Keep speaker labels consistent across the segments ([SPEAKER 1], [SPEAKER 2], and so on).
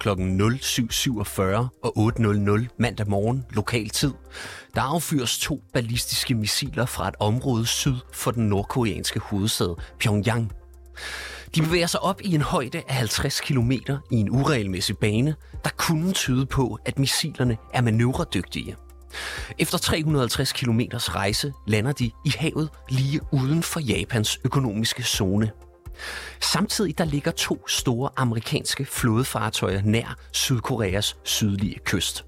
[SPEAKER 1] Kl. 07.47 og 8.00 mandag morgen lokal tid, der affyres to ballistiske missiler fra et område syd for den nordkoreanske hovedstad Pyongyang. De bevæger sig op i en højde af 50 km i en uregelmæssig bane, der kunne tyde på, at missilerne er manøvredygtige. Efter 350 km rejse lander de i havet lige uden for Japans økonomiske zone. Samtidig der ligger to store amerikanske flådefartøjer nær Sydkoreas sydlige kyst.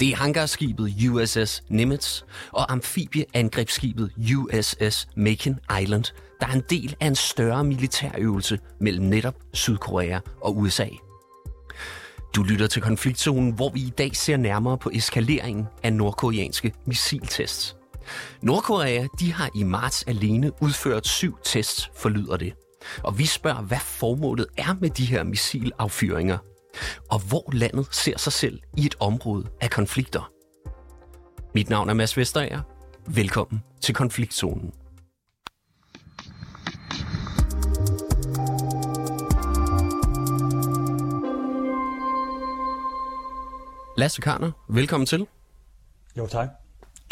[SPEAKER 1] Det er hangarskibet USS Nimitz og amfibieangrebsskibet USS Macon Island, der er en del af en større militærøvelse mellem netop Sydkorea og USA. Du lytter til konfliktzonen, hvor vi i dag ser nærmere på eskaleringen af nordkoreanske missiltests. Nordkorea de har i marts alene udført syv tests, forlyder det. Og vi spørger, hvad formålet er med de her missilaffyringer, og hvor landet ser sig selv i et område af konflikter. Mit navn er Mads Vesterager. Velkommen til Konfliktzonen. Lasse Karner, velkommen til.
[SPEAKER 2] Jo, tak.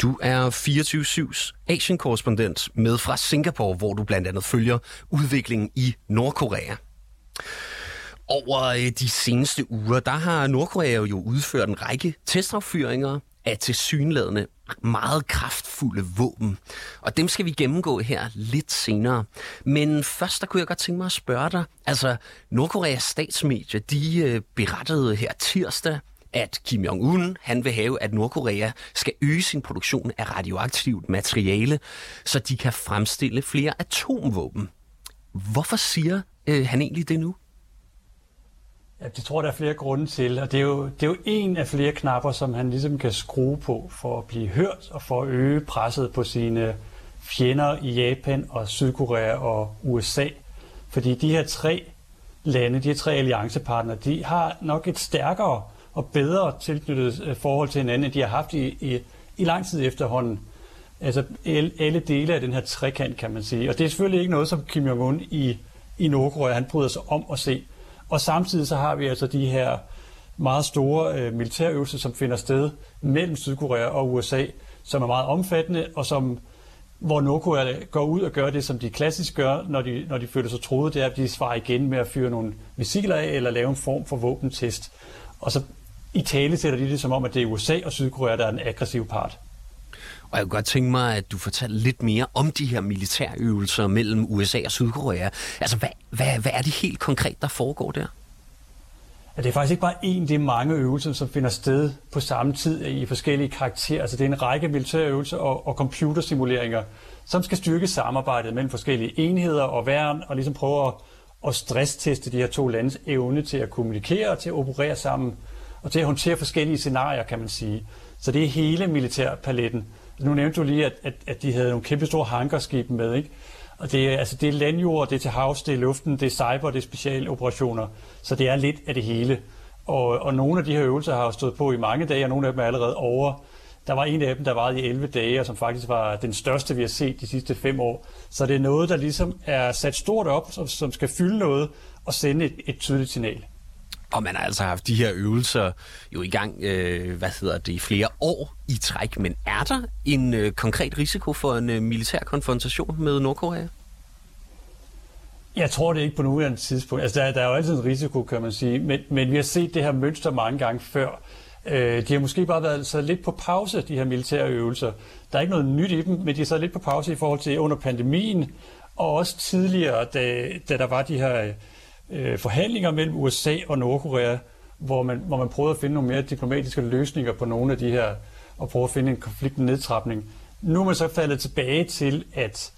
[SPEAKER 1] Du er 24-7's Asian-korrespondent med fra Singapore, hvor du blandt andet følger udviklingen i Nordkorea. Over øh, de seneste uger, der har Nordkorea jo udført en række testaffyringer af tilsyneladende meget kraftfulde våben. Og dem skal vi gennemgå her lidt senere. Men først, der kunne jeg godt tænke mig at spørge dig. Altså, Nordkoreas statsmedier, de øh, berettede her tirsdag, at Kim Jong-un han vil have, at Nordkorea skal øge sin produktion af radioaktivt materiale, så de kan fremstille flere atomvåben. Hvorfor siger øh, han egentlig det nu?
[SPEAKER 2] Ja, det tror jeg, der er flere grunde til, og det er, jo, det er jo en af flere knapper, som han ligesom kan skrue på for at blive hørt og for at øge presset på sine fjender i Japan og Sydkorea og USA. Fordi de her tre lande, de her tre alliancepartnere, de har nok et stærkere og bedre tilknyttet øh, forhold til hinanden, end de har haft i, i, i lang tid efterhånden. Altså alle dele af den her trekant, kan man sige. Og det er selvfølgelig ikke noget, som Kim Jong-un i, i Nordkorea, han bryder sig om at se. Og samtidig så har vi altså de her meget store øh, militærøvelser, som finder sted mellem Sydkorea og USA, som er meget omfattende, og som hvor Nordkorea går ud og gør det, som de klassisk gør, når de, når de føler sig troet, det er, at de svarer igen med at fyre nogle missiler af, eller lave en form for våbentest. Og så i tale sætter de det som om, at det er USA og Sydkorea, der er den aggressive part.
[SPEAKER 1] Og jeg kunne godt tænke mig, at du fortæller lidt mere om de her militærøvelser mellem USA og Sydkorea. Altså, hvad, hvad, hvad er det helt konkret, der foregår der?
[SPEAKER 2] Ja, det er faktisk ikke bare én, det er mange øvelser, som finder sted på samme tid i forskellige karakterer. Altså det er en række militærøvelser og, og computersimuleringer, som skal styrke samarbejdet mellem forskellige enheder og værn, og ligesom prøve at, at stressteste de her to landes evne til at kommunikere og til at operere sammen og til at håndtere forskellige scenarier, kan man sige. Så det er hele militærpaletten. Nu nævnte du lige, at, at, at de havde nogle kæmpe store hangarskib med, ikke? Og det er, altså, det er landjord, det er til havs, det er luften, det er cyber, det er specialoperationer. Så det er lidt af det hele. Og, og nogle af de her øvelser har jo stået på i mange dage, og nogle af dem er allerede over. Der var en af dem, der varede i 11 dage, og som faktisk var den største, vi har set de sidste fem år. Så det er noget, der ligesom er sat stort op, som, som skal fylde noget og sende et, et tydeligt signal.
[SPEAKER 1] Og man har altså haft de her øvelser jo i gang, øh, hvad hedder det, i flere år i træk. Men er der en øh, konkret risiko for en øh, militær konfrontation med Nordkorea?
[SPEAKER 2] Jeg tror det ikke på nuværende tidspunkt. Altså, der, der er jo altid en risiko, kan man sige. Men, men vi har set det her mønster mange gange før. Øh, de har måske bare været så lidt på pause, de her militære øvelser. Der er ikke noget nyt i dem, men de er så lidt på pause i forhold til under pandemien, og også tidligere, da, da der var de her øh, forhandlinger mellem USA og Nordkorea, hvor man, hvor man prøvede at finde nogle mere diplomatiske løsninger på nogle af de her, og prøve at finde en konfliktnedtrapning. Nu er man så faldet tilbage til, at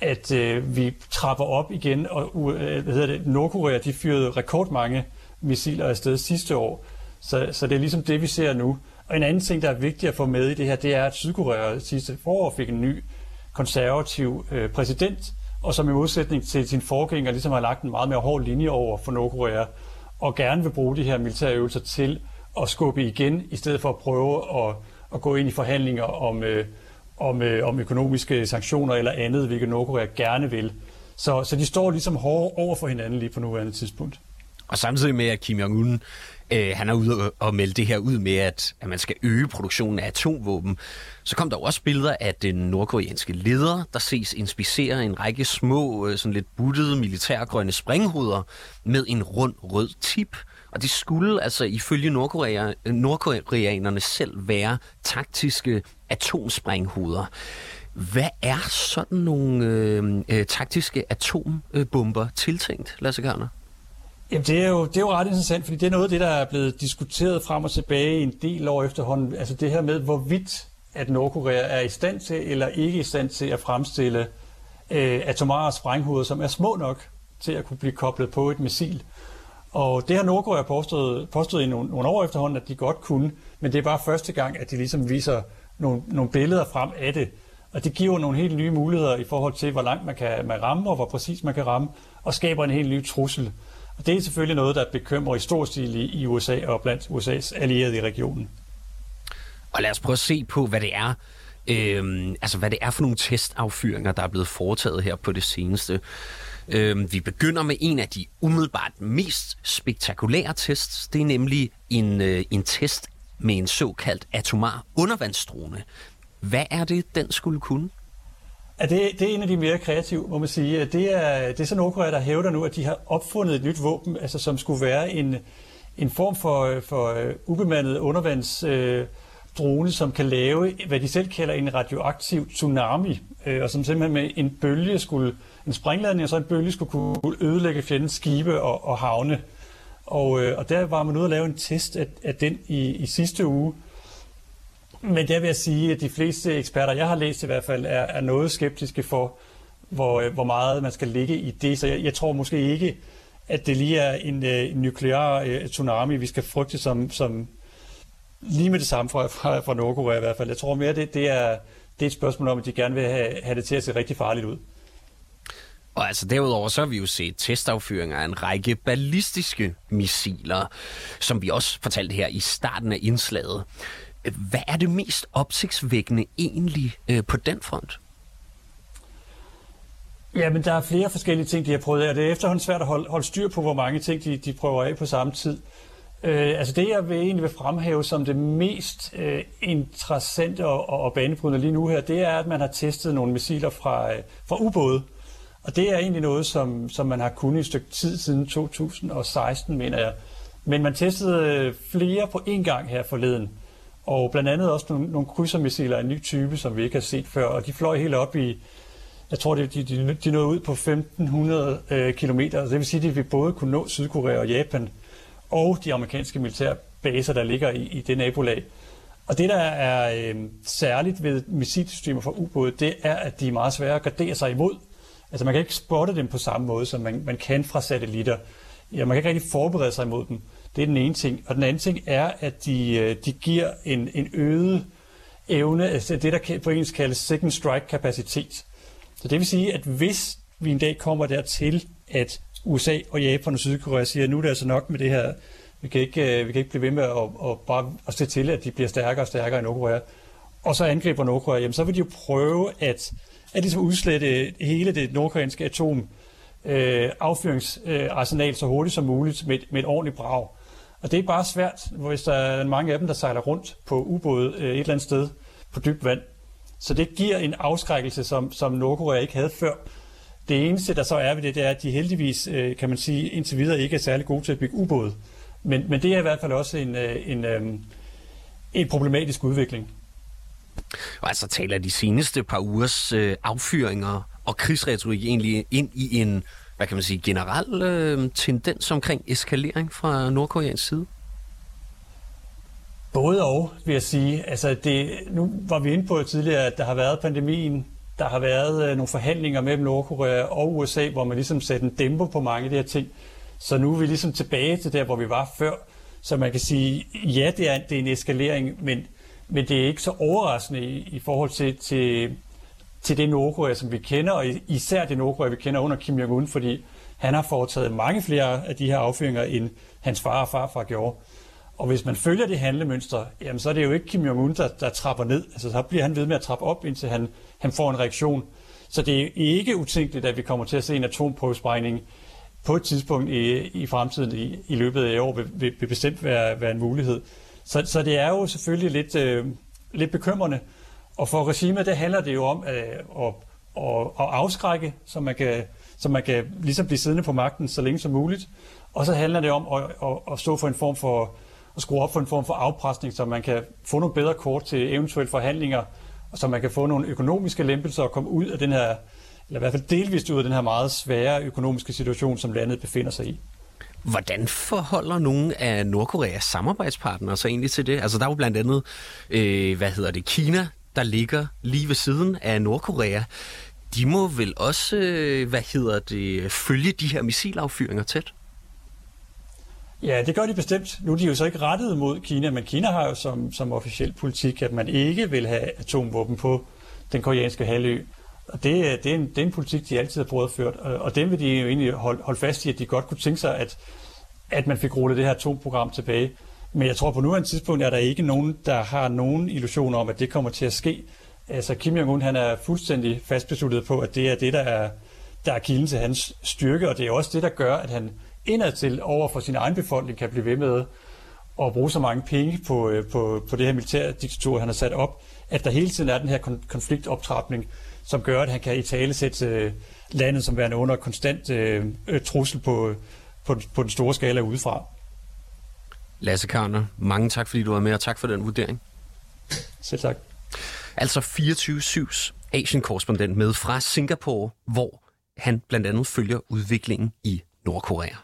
[SPEAKER 2] at øh, vi trapper op igen, og øh, hvad hedder det, Nordkorea de fyrede rekordmange missiler afsted sidste år. Så, så det er ligesom det, vi ser nu. Og en anden ting, der er vigtig at få med i det her, det er, at Sydkorea sidste forår fik en ny konservativ øh, præsident, og som i modsætning til sin forgænger ligesom har lagt en meget mere hård linje over for Nordkorea, og gerne vil bruge de her militære øvelser til at skubbe igen, i stedet for at prøve at, at gå ind i forhandlinger om, øh, om, øh, om økonomiske sanktioner eller andet, hvilket Nordkorea gerne vil. Så, så de står ligesom hårdere over for hinanden lige på nuværende tidspunkt.
[SPEAKER 1] Og samtidig med, at Kim Jong-un øh, han er ude og melde det her ud med, at, at man skal øge produktionen af atomvåben, så kom der også billeder af den nordkoreanske leder, der ses inspicere en række små, øh, sådan lidt buttede militærgrønne springhoveder med en rund rød tip. Og det skulle altså ifølge Nordkorea, øh, nordkoreanerne selv være taktiske atomsprænghoveder. Hvad er sådan nogle øh, øh, taktiske atombomber tiltænkt, Lasse Garner?
[SPEAKER 2] Jamen, det er, jo, det er jo ret interessant, fordi det er noget af det, der er blevet diskuteret frem og tilbage i en del år efterhånden. Altså det her med, hvorvidt at Nordkorea er i stand til eller ikke i stand til at fremstille øh, atomare sprænghoveder, som er små nok til at kunne blive koblet på et missil. Og det har Nordkorea påstået, påstået i nogle, nogle år efterhånden, at de godt kunne, men det er bare første gang, at de ligesom viser nogle, nogle billeder frem af det. Og det giver nogle helt nye muligheder i forhold til, hvor langt man kan man ramme, og hvor præcis man kan ramme, og skaber en helt ny trussel. Og det er selvfølgelig noget, der bekymrer i stor stil i, i USA og blandt USA's allierede i regionen.
[SPEAKER 1] Og lad os prøve at se på, hvad det er, Øhm, altså hvad det er for nogle testaffyringer, der er blevet foretaget her på det seneste. Øhm, vi begynder med en af de umiddelbart mest spektakulære tests. Det er nemlig en, øh, en test med en såkaldt atomar undervandsdrone. Hvad er det, den skulle kunne?
[SPEAKER 2] Ja, det, det er en af de mere kreative, må man sige. Det er, det er så Nordkorea, der hævder nu, at de har opfundet et nyt våben, altså som skulle være en, en form for, for uh, ubemandet undervandsdrone, øh, uh, som kan lave, hvad de selv kalder en radioaktiv tsunami, uh, og som simpelthen med en bølge skulle, en sprængladning og så en bølge skulle kunne ødelægge fjendens skibe og, og havne. Og, uh, og der var man ude at lave en test af, af den i, i sidste uge, men der vil jeg sige, at de fleste eksperter, jeg har læst i hvert fald, er, er noget skeptiske for, hvor, øh, hvor meget man skal ligge i det. Så jeg, jeg tror måske ikke, at det lige er en, øh, en nuklear øh, tsunami, vi skal frygte som, som lige med det samme fra, fra, fra Nordkorea i hvert fald. Jeg tror mere, det, det, er, det er et spørgsmål om, at de gerne vil have, have det til at se rigtig farligt ud.
[SPEAKER 1] Og altså derudover så har vi jo set testaffyringer af en række ballistiske missiler, som vi også fortalte her i starten af indslaget. Hvad er det mest opsigtsvækkende egentlig øh, på den front?
[SPEAKER 2] Ja, men der er flere forskellige ting, de har prøvet af. Det er efterhånden svært at holde, holde styr på, hvor mange ting de, de prøver af på samme tid. Øh, altså det, jeg vil egentlig vil fremhæve som det mest øh, interessante og, og, og banebrydende lige nu her, det er, at man har testet nogle missiler fra, øh, fra ubåde. Og det er egentlig noget, som, som man har kunnet i et stykke tid siden 2016, mener jeg. Men man testede øh, flere på én gang her forleden. Og blandt andet også nogle, nogle krydsermissiler af en ny type, som vi ikke har set før. Og de fløj helt op i, jeg tror, de, de, de nåede ud på 1500 øh, km. Det vil sige, at vi både kunne nå Sydkorea og Japan, og de amerikanske militærbaser, der ligger i, i det nabolag. Og det, der er øh, særligt ved missilsystemer for ubåde, det er, at de er meget svære at gardere sig imod. Altså man kan ikke spotte dem på samme måde, som man, man kan fra satellitter. Ja, man kan ikke rigtig forberede sig imod dem. Det er den ene ting. Og den anden ting er, at de, øh, de giver en, en øget evne, altså det der på engelsk kaldes second strike kapacitet. Så det vil sige, at hvis vi en dag kommer dertil, at USA og Japan og Sydkorea siger, at nu er det altså nok med det her, vi kan ikke, øh, vi kan ikke blive ved med at, at bare at se til, at de bliver stærkere og stærkere i Nordkorea, og så angriber Nordkorea, jamen så vil de jo prøve at, at ligesom udslette hele det nordkoreanske atom øh, affyringsarsenal så hurtigt som muligt med, med et ordentligt brag. Og det er bare svært, hvis der er mange af dem, der sejler rundt på ubåde øh, et eller andet sted på dybt vand. Så det giver en afskrækkelse, som, som Nordkorea ikke havde før. Det eneste, der så er ved det, det er, at de heldigvis, øh, kan man sige, indtil videre ikke er særlig gode til at bygge ubåde. Men, men det er i hvert fald også en, øh, en, en, en problematisk udvikling.
[SPEAKER 1] Og altså taler de seneste par ugers øh, affyringer og krigsretorik egentlig ind i en hvad kan man sige, generel øh, tendens omkring eskalering fra Nordkoreans side?
[SPEAKER 2] Både og, vil jeg sige. Altså det, nu var vi inde på tidligere, at der har været pandemien, der har været øh, nogle forhandlinger mellem Nordkorea og USA, hvor man ligesom satte en dæmper på mange af de her ting. Så nu er vi ligesom tilbage til der, hvor vi var før. Så man kan sige, ja, det er, det er en eskalering, men, men det er ikke så overraskende i, i forhold til, til til det Nordkorea, som vi kender, og især det Nordkorea, vi kender under Kim Jong-un, fordi han har foretaget mange flere af de her affyringer, end hans far og farfar gjorde. Og hvis man følger det handlemønster, jamen så er det jo ikke Kim Jong-un, der, der trapper ned. Altså så bliver han ved med at trappe op, indtil han, han får en reaktion. Så det er ikke utænkeligt, at vi kommer til at se en atomprøvesprængning på et tidspunkt i, i fremtiden i, i løbet af år, vil, vil, vil bestemt være, være en mulighed. Så, så det er jo selvfølgelig lidt, øh, lidt bekymrende. Og for regimet, det handler det jo om øh, at, at, at afskrække, så man, kan, så man kan ligesom blive siddende på magten så længe som muligt. Og så handler det om at, at, at stå for en form for at skrue op for en form for afpresning, så man kan få nogle bedre kort til eventuelle forhandlinger, og så man kan få nogle økonomiske lempelser og komme ud af den her, eller i hvert fald delvist ud af den her meget svære økonomiske situation, som landet befinder sig i.
[SPEAKER 1] Hvordan forholder nogle af Nordkoreas samarbejdspartnere sig egentlig til det? Altså der er jo blandt andet, øh, hvad hedder det, Kina, der ligger lige ved siden af Nordkorea. De må vel også, øh, hvad hedder det, følge de her missilaffyringer tæt?
[SPEAKER 2] Ja, det gør de bestemt. Nu er de jo så ikke rettet mod Kina, men Kina har jo som, som officiel politik, at man ikke vil have atomvåben på den koreanske halvø. Og det, øh, det, er en, det er en politik, de altid har prøvet at føre. Og, og den vil de jo egentlig holde, holde fast i, at de godt kunne tænke sig, at, at man fik rullet det her atomprogram tilbage. Men jeg tror på nuværende tidspunkt, er der ikke nogen, der har nogen illusioner om, at det kommer til at ske. Altså Kim Jong-un, han er fuldstændig fastbesluttet på, at det er det, der er, der er kilden til hans styrke, og det er også det, der gør, at han indadtil over for sin egen befolkning kan blive ved med at bruge så mange penge på, øh, på, på det her militærdiktatur, han har sat op, at der hele tiden er den her konfliktoptrapning, som gør, at han kan i tale sætte øh, landet som værende under konstant øh, øh, trussel på, på, på den store skala udefra.
[SPEAKER 1] Lasse Karner, mange tak, fordi du var med, og tak for den vurdering.
[SPEAKER 2] Selv tak.
[SPEAKER 1] Altså 24-7's Asian-korrespondent med fra Singapore, hvor han blandt andet følger udviklingen i Nordkorea.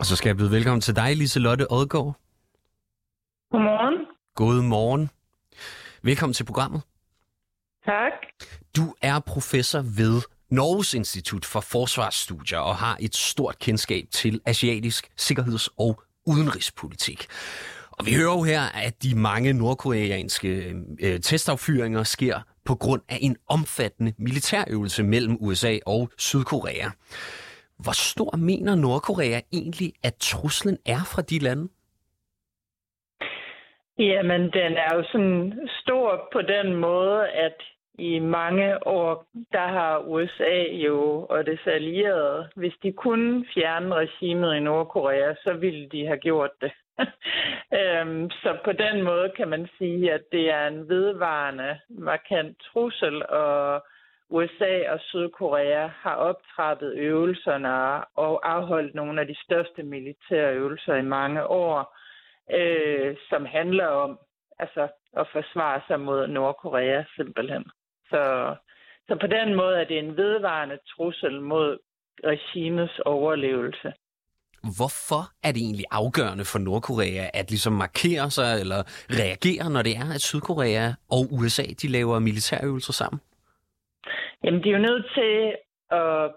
[SPEAKER 1] Og så skal jeg byde velkommen til dig, Liselotte Odgaard.
[SPEAKER 3] Godmorgen.
[SPEAKER 1] God morgen. Velkommen til programmet.
[SPEAKER 3] Tak.
[SPEAKER 1] Du er professor ved Norges Institut for Forsvarsstudier og har et stort kendskab til asiatisk sikkerheds- og udenrigspolitik. Og vi hører jo her, at de mange nordkoreanske øh, testaffyringer sker på grund af en omfattende militærøvelse mellem USA og Sydkorea. Hvor stor mener Nordkorea egentlig, at truslen er fra de lande?
[SPEAKER 3] Jamen, den er jo sådan stor på den måde, at i mange år, der har USA jo og det allierede, hvis de kunne fjerne regimet i Nordkorea, så ville de have gjort det. øhm, så på den måde kan man sige, at det er en vedvarende, markant trussel, og USA og Sydkorea har optrappet øvelserne og afholdt nogle af de største militære øvelser i mange år, øh, som handler om altså, at forsvare sig mod Nordkorea simpelthen. Så, så på den måde er det en vedvarende trussel mod regimets overlevelse.
[SPEAKER 1] Hvorfor er det egentlig afgørende for Nordkorea at ligesom markere sig eller reagere, når det er, at Sydkorea og USA de laver militærøvelser sammen?
[SPEAKER 3] Jamen, de er jo nødt til at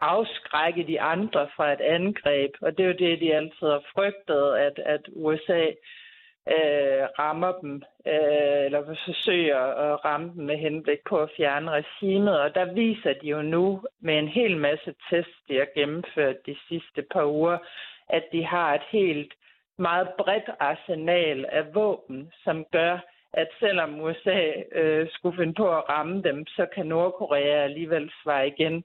[SPEAKER 3] afskrække de andre fra et angreb, og det er jo det, de altid har frygtet, at, at USA øh, rammer dem, øh, eller forsøger at ramme dem med henblik på at fjerne regimet. Og der viser de jo nu med en hel masse tests, de har gennemført de sidste par uger, at de har et helt meget bredt arsenal af våben, som gør, at selvom USA øh, skulle finde på at ramme dem, så kan Nordkorea alligevel svare igen.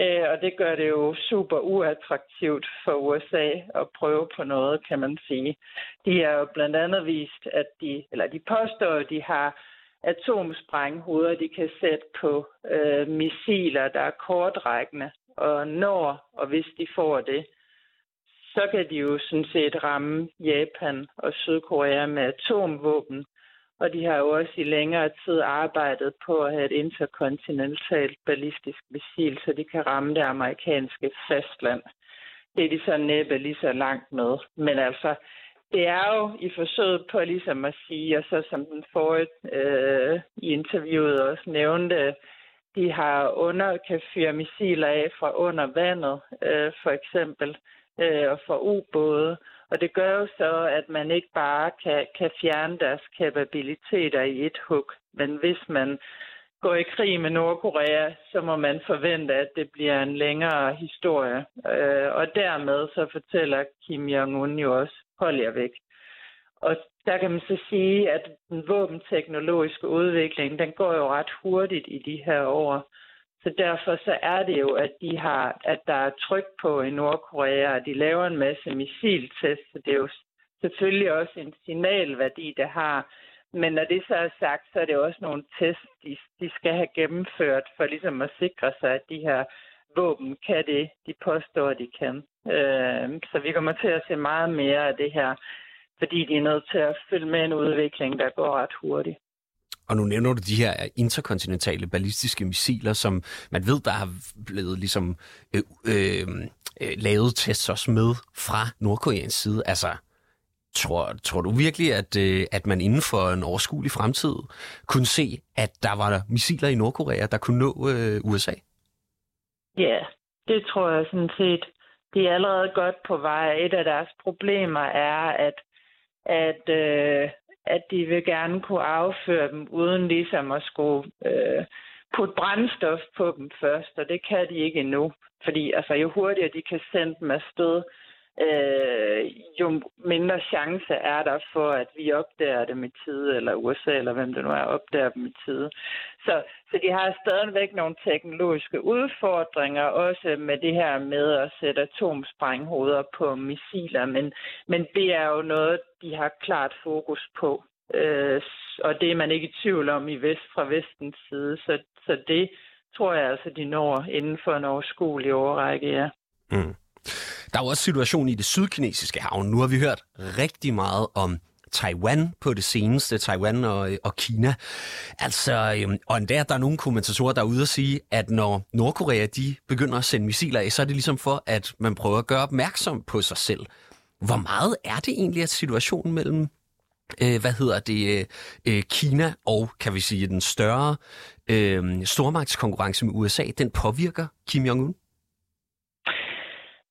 [SPEAKER 3] Øh, og det gør det jo super uattraktivt for USA at prøve på noget, kan man sige. De har jo blandt andet vist, at de, eller de påstår, at de har atomsprænghoveder, de kan sætte på øh, missiler, der er kortrækkende. Og når og hvis de får det, så kan de jo sådan set ramme Japan og Sydkorea med atomvåben. Og de har jo også i længere tid arbejdet på at have et interkontinentalt ballistisk missil, så de kan ramme det amerikanske fastland. Det er de så næppe lige så langt med. Men altså, det er jo i forsøget på ligesom at sige, og så som den forrige øh, i interviewet også nævnte, de har under, kan fyre missiler af fra under vandet, øh, for eksempel. øh, og for ubåde. Og det gør jo så, at man ikke bare kan, kan fjerne deres kapabiliteter i et hug. Men hvis man går i krig med Nordkorea, så må man forvente, at det bliver en længere historie. Øh, og dermed så fortæller Kim Jong-un jo også, hold jer væk. Og der kan man så sige, at den våbenteknologiske udvikling, den går jo ret hurtigt i de her år. Så derfor så er det jo, at, de har, at der er tryk på i Nordkorea, og de laver en masse missiltest, så det er jo selvfølgelig også en signalværdi, det har. Men når det så er sagt, så er det også nogle tests, de, de skal have gennemført for ligesom at sikre sig, at de her våben kan det, de påstår, de kan. Øh, så vi kommer til at se meget mere af det her, fordi de er nødt til at følge med en udvikling, der går ret hurtigt.
[SPEAKER 1] Og nu nævner du de her interkontinentale ballistiske missiler, som man ved, der har blevet ligesom øh, øh, øh, lavet tests også med fra Nordkoreans side. Altså, tror, tror du virkelig, at, øh, at man inden for en overskuelig fremtid kunne se, at der var der missiler i Nordkorea, der kunne nå øh, USA?
[SPEAKER 3] Ja, det tror jeg sådan set. De er allerede godt på vej. Et af deres problemer er, at at, øh, at de vil gerne kunne afføre dem, uden ligesom at skulle øh, putte brændstof på dem først, og det kan de ikke endnu. Fordi altså, jo hurtigere de kan sende dem afsted, øh, jo mindre chance er der for, at vi opdager dem i tide, eller USA, eller hvem det nu er, opdager dem i tide. Så, så de har stadigvæk nogle teknologiske udfordringer, også med det her med at sætte atomsprænghoveder på missiler, men, men det er jo noget, de har klart fokus på. Øh, og det er man ikke i tvivl om i vest fra vestens side, så, så det tror jeg altså, de når inden for en overskuelig overrække, ja. Mm.
[SPEAKER 1] Der er jo også situation i det sydkinesiske hav. Nu har vi hørt rigtig meget om Taiwan på det seneste, Taiwan og, og Kina. Altså, øhm, og endda der er nogle kommentatorer, der er ude og sige, at når Nordkorea de begynder at sende missiler af, så er det ligesom for, at man prøver at gøre opmærksom på sig selv. Hvor meget er det egentlig, at situationen mellem øh, hvad hedder det, øh, øh Kina og, kan vi sige, den større øh, stormagtskonkurrence med USA, den påvirker Kim Jong-un?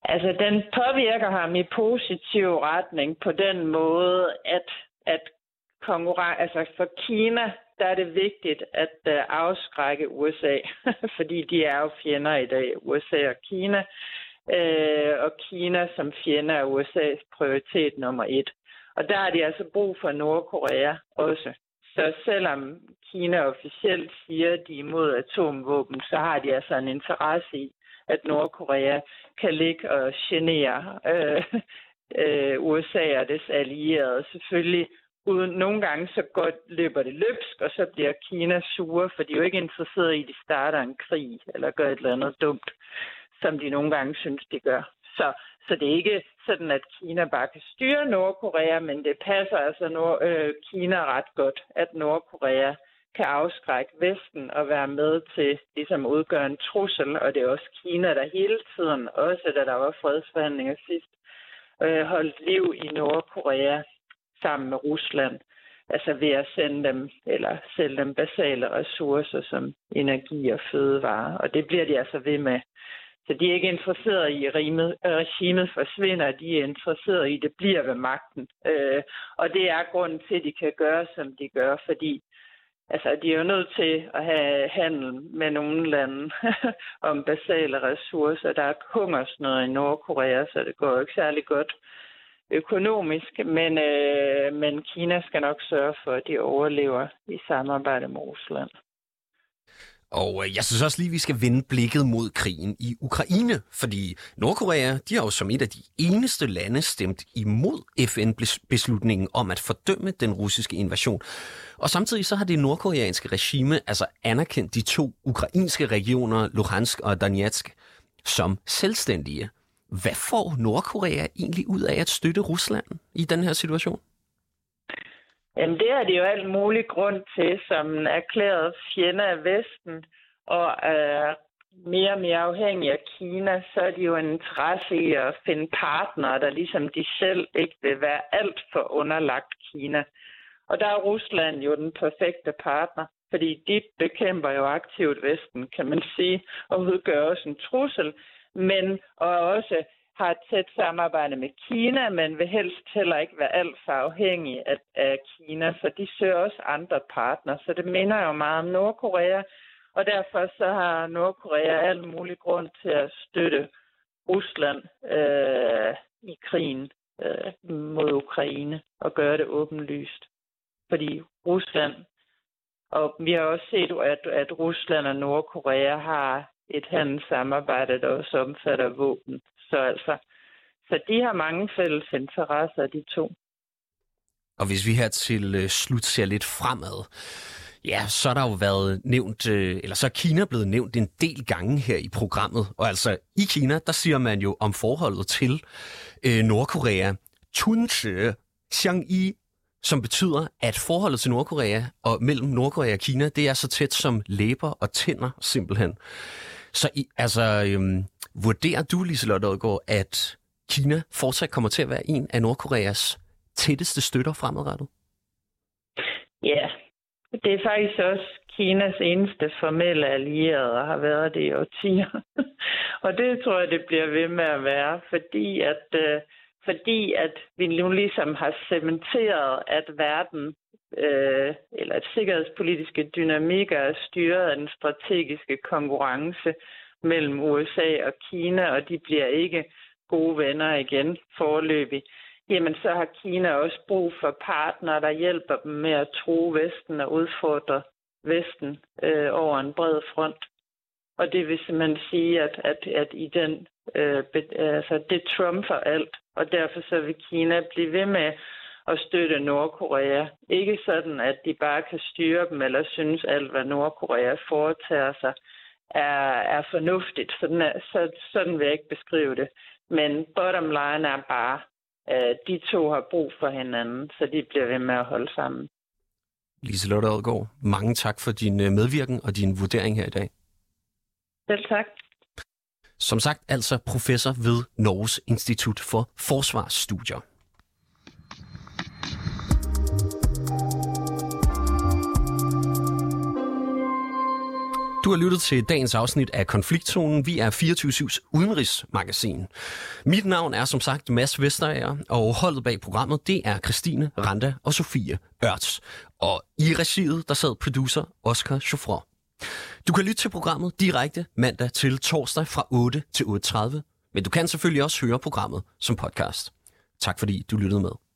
[SPEAKER 3] Altså, den påvirker ham i positiv retning på den måde, at, at konkurren- altså for Kina, der er det vigtigt at øh, afskrække USA, fordi de er jo fjender i dag, USA og Kina. Øh, og Kina som fjende er USA's prioritet nummer et. Og der er de altså brug for Nordkorea også. Så selvom Kina officielt siger, at de er imod atomvåben, så har de altså en interesse i, at Nordkorea kan ligge og genere øh, øh, USA og dets allierede. Selvfølgelig uden nogle gange så godt løber det løbsk, og så bliver Kina sure, for de er jo ikke interesseret i, at de starter en krig eller gør et eller andet dumt, som de nogle gange synes, de gør. Så, så det er ikke sådan, at Kina bare kan styre Nordkorea, men det passer altså Nord, øh, Kina ret godt, at Nordkorea kan afskrække Vesten og være med til ligesom at udgøre en trussel, og det er også Kina, der hele tiden, også da der var fredsforhandlinger sidst, øh, holdt liv i Nordkorea sammen med Rusland. Altså ved at sende dem, eller sælge dem basale ressourcer som energi og fødevare. Og det bliver de altså ved med. Så de er ikke interesseret i, at regimet forsvinder. De er interesseret i, at det bliver ved magten. Øh, og det er grunden til, at de kan gøre, som de gør, fordi Altså, de er jo nødt til at have handel med nogle lande om basale ressourcer. Der er hungersnød i Nordkorea, så det går jo ikke særlig godt økonomisk, men, øh, men Kina skal nok sørge for, at de overlever i samarbejde med Rusland.
[SPEAKER 1] Og øh, jeg synes også lige, vi skal vende blikket mod krigen i Ukraine, fordi Nordkorea, de har jo som et af de eneste lande stemt imod FN-beslutningen om at fordømme den russiske invasion. Og samtidig så har det nordkoreanske regime altså anerkendt de to ukrainske regioner, Luhansk og Donetsk, som selvstændige. Hvad får Nordkorea egentlig ud af at støtte Rusland i den her situation?
[SPEAKER 3] Jamen, det er det jo alt mulig grund til, som erklæret fjende af Vesten og er mere og mere afhængig af Kina, så er de jo en interesse i at finde partnere, der ligesom de selv ikke vil være alt for underlagt Kina. Og der er Rusland jo den perfekte partner, fordi de bekæmper jo aktivt Vesten, kan man sige, og udgør også en trussel, men og også har et tæt samarbejde med Kina, men vil helst heller ikke være alt for afhængig af, af Kina, for de søger også andre partnere. Så det minder jo meget om Nordkorea, og derfor så har Nordkorea alt mulig grund til at støtte Rusland øh, i krigen øh, mod Ukraine og gøre det åbenlyst. Fordi Rusland, og vi har også set, at, at Rusland og Nordkorea har et handelssamarbejde, der også omfatter våben. Så altså, så de har mange fælles interesser, de to.
[SPEAKER 1] Og hvis vi her til øh, slut ser lidt fremad, Ja, så er der jo været nævnt, øh, eller så er Kina blevet nævnt en del gange her i programmet. Og altså i Kina, der siger man jo om forholdet til øh, Nordkorea, Tunche Xiangyi, som betyder, at forholdet til Nordkorea og mellem Nordkorea og Kina, det er så tæt som læber og tænder simpelthen. Så i, altså, øhm, vurderer du, Liselotte Odgaard, at Kina fortsat kommer til at være en af Nordkoreas tætteste støtter fremadrettet?
[SPEAKER 3] Ja, det er faktisk også Kinas eneste formelle allierede og har været det i årtier. og det tror jeg, det bliver ved med at være, fordi at, øh, fordi at vi nu ligesom har cementeret, at verden øh, eller at sikkerhedspolitiske dynamikker er styret af den strategiske konkurrence mellem USA og Kina, og de bliver ikke gode venner igen forløbig jamen så har Kina også brug for partnere, der hjælper dem med at tro Vesten og udfordre Vesten øh, over en bred front. Og det vil simpelthen sige, at, at, at i den, øh, altså det trumfer alt, og derfor så vil Kina blive ved med at støtte Nordkorea. Ikke sådan, at de bare kan styre dem, eller synes alt, hvad Nordkorea foretager sig, er, er fornuftigt. Sådan, er, så, sådan vil jeg ikke beskrive det. Men bottom line er bare, øh, de to har brug for hinanden, så de bliver ved med at holde sammen.
[SPEAKER 1] Liselotte Odgaard, mange tak for din øh, medvirken og din vurdering her i dag.
[SPEAKER 3] Selv tak.
[SPEAKER 1] Som sagt altså professor ved Norges Institut for Forsvarsstudier. Du har lyttet til dagens afsnit af Konfliktzonen. Vi er 24-7's udenrigsmagasin. Mit navn er som sagt Mads Vesterager, og holdet bag programmet, det er Christine Randa og Sofie Ørts. Og i regiet, der sad producer Oscar Chauffeur. Du kan lytte til programmet direkte mandag til torsdag fra 8 til 8.30, men du kan selvfølgelig også høre programmet som podcast. Tak fordi du lyttede med.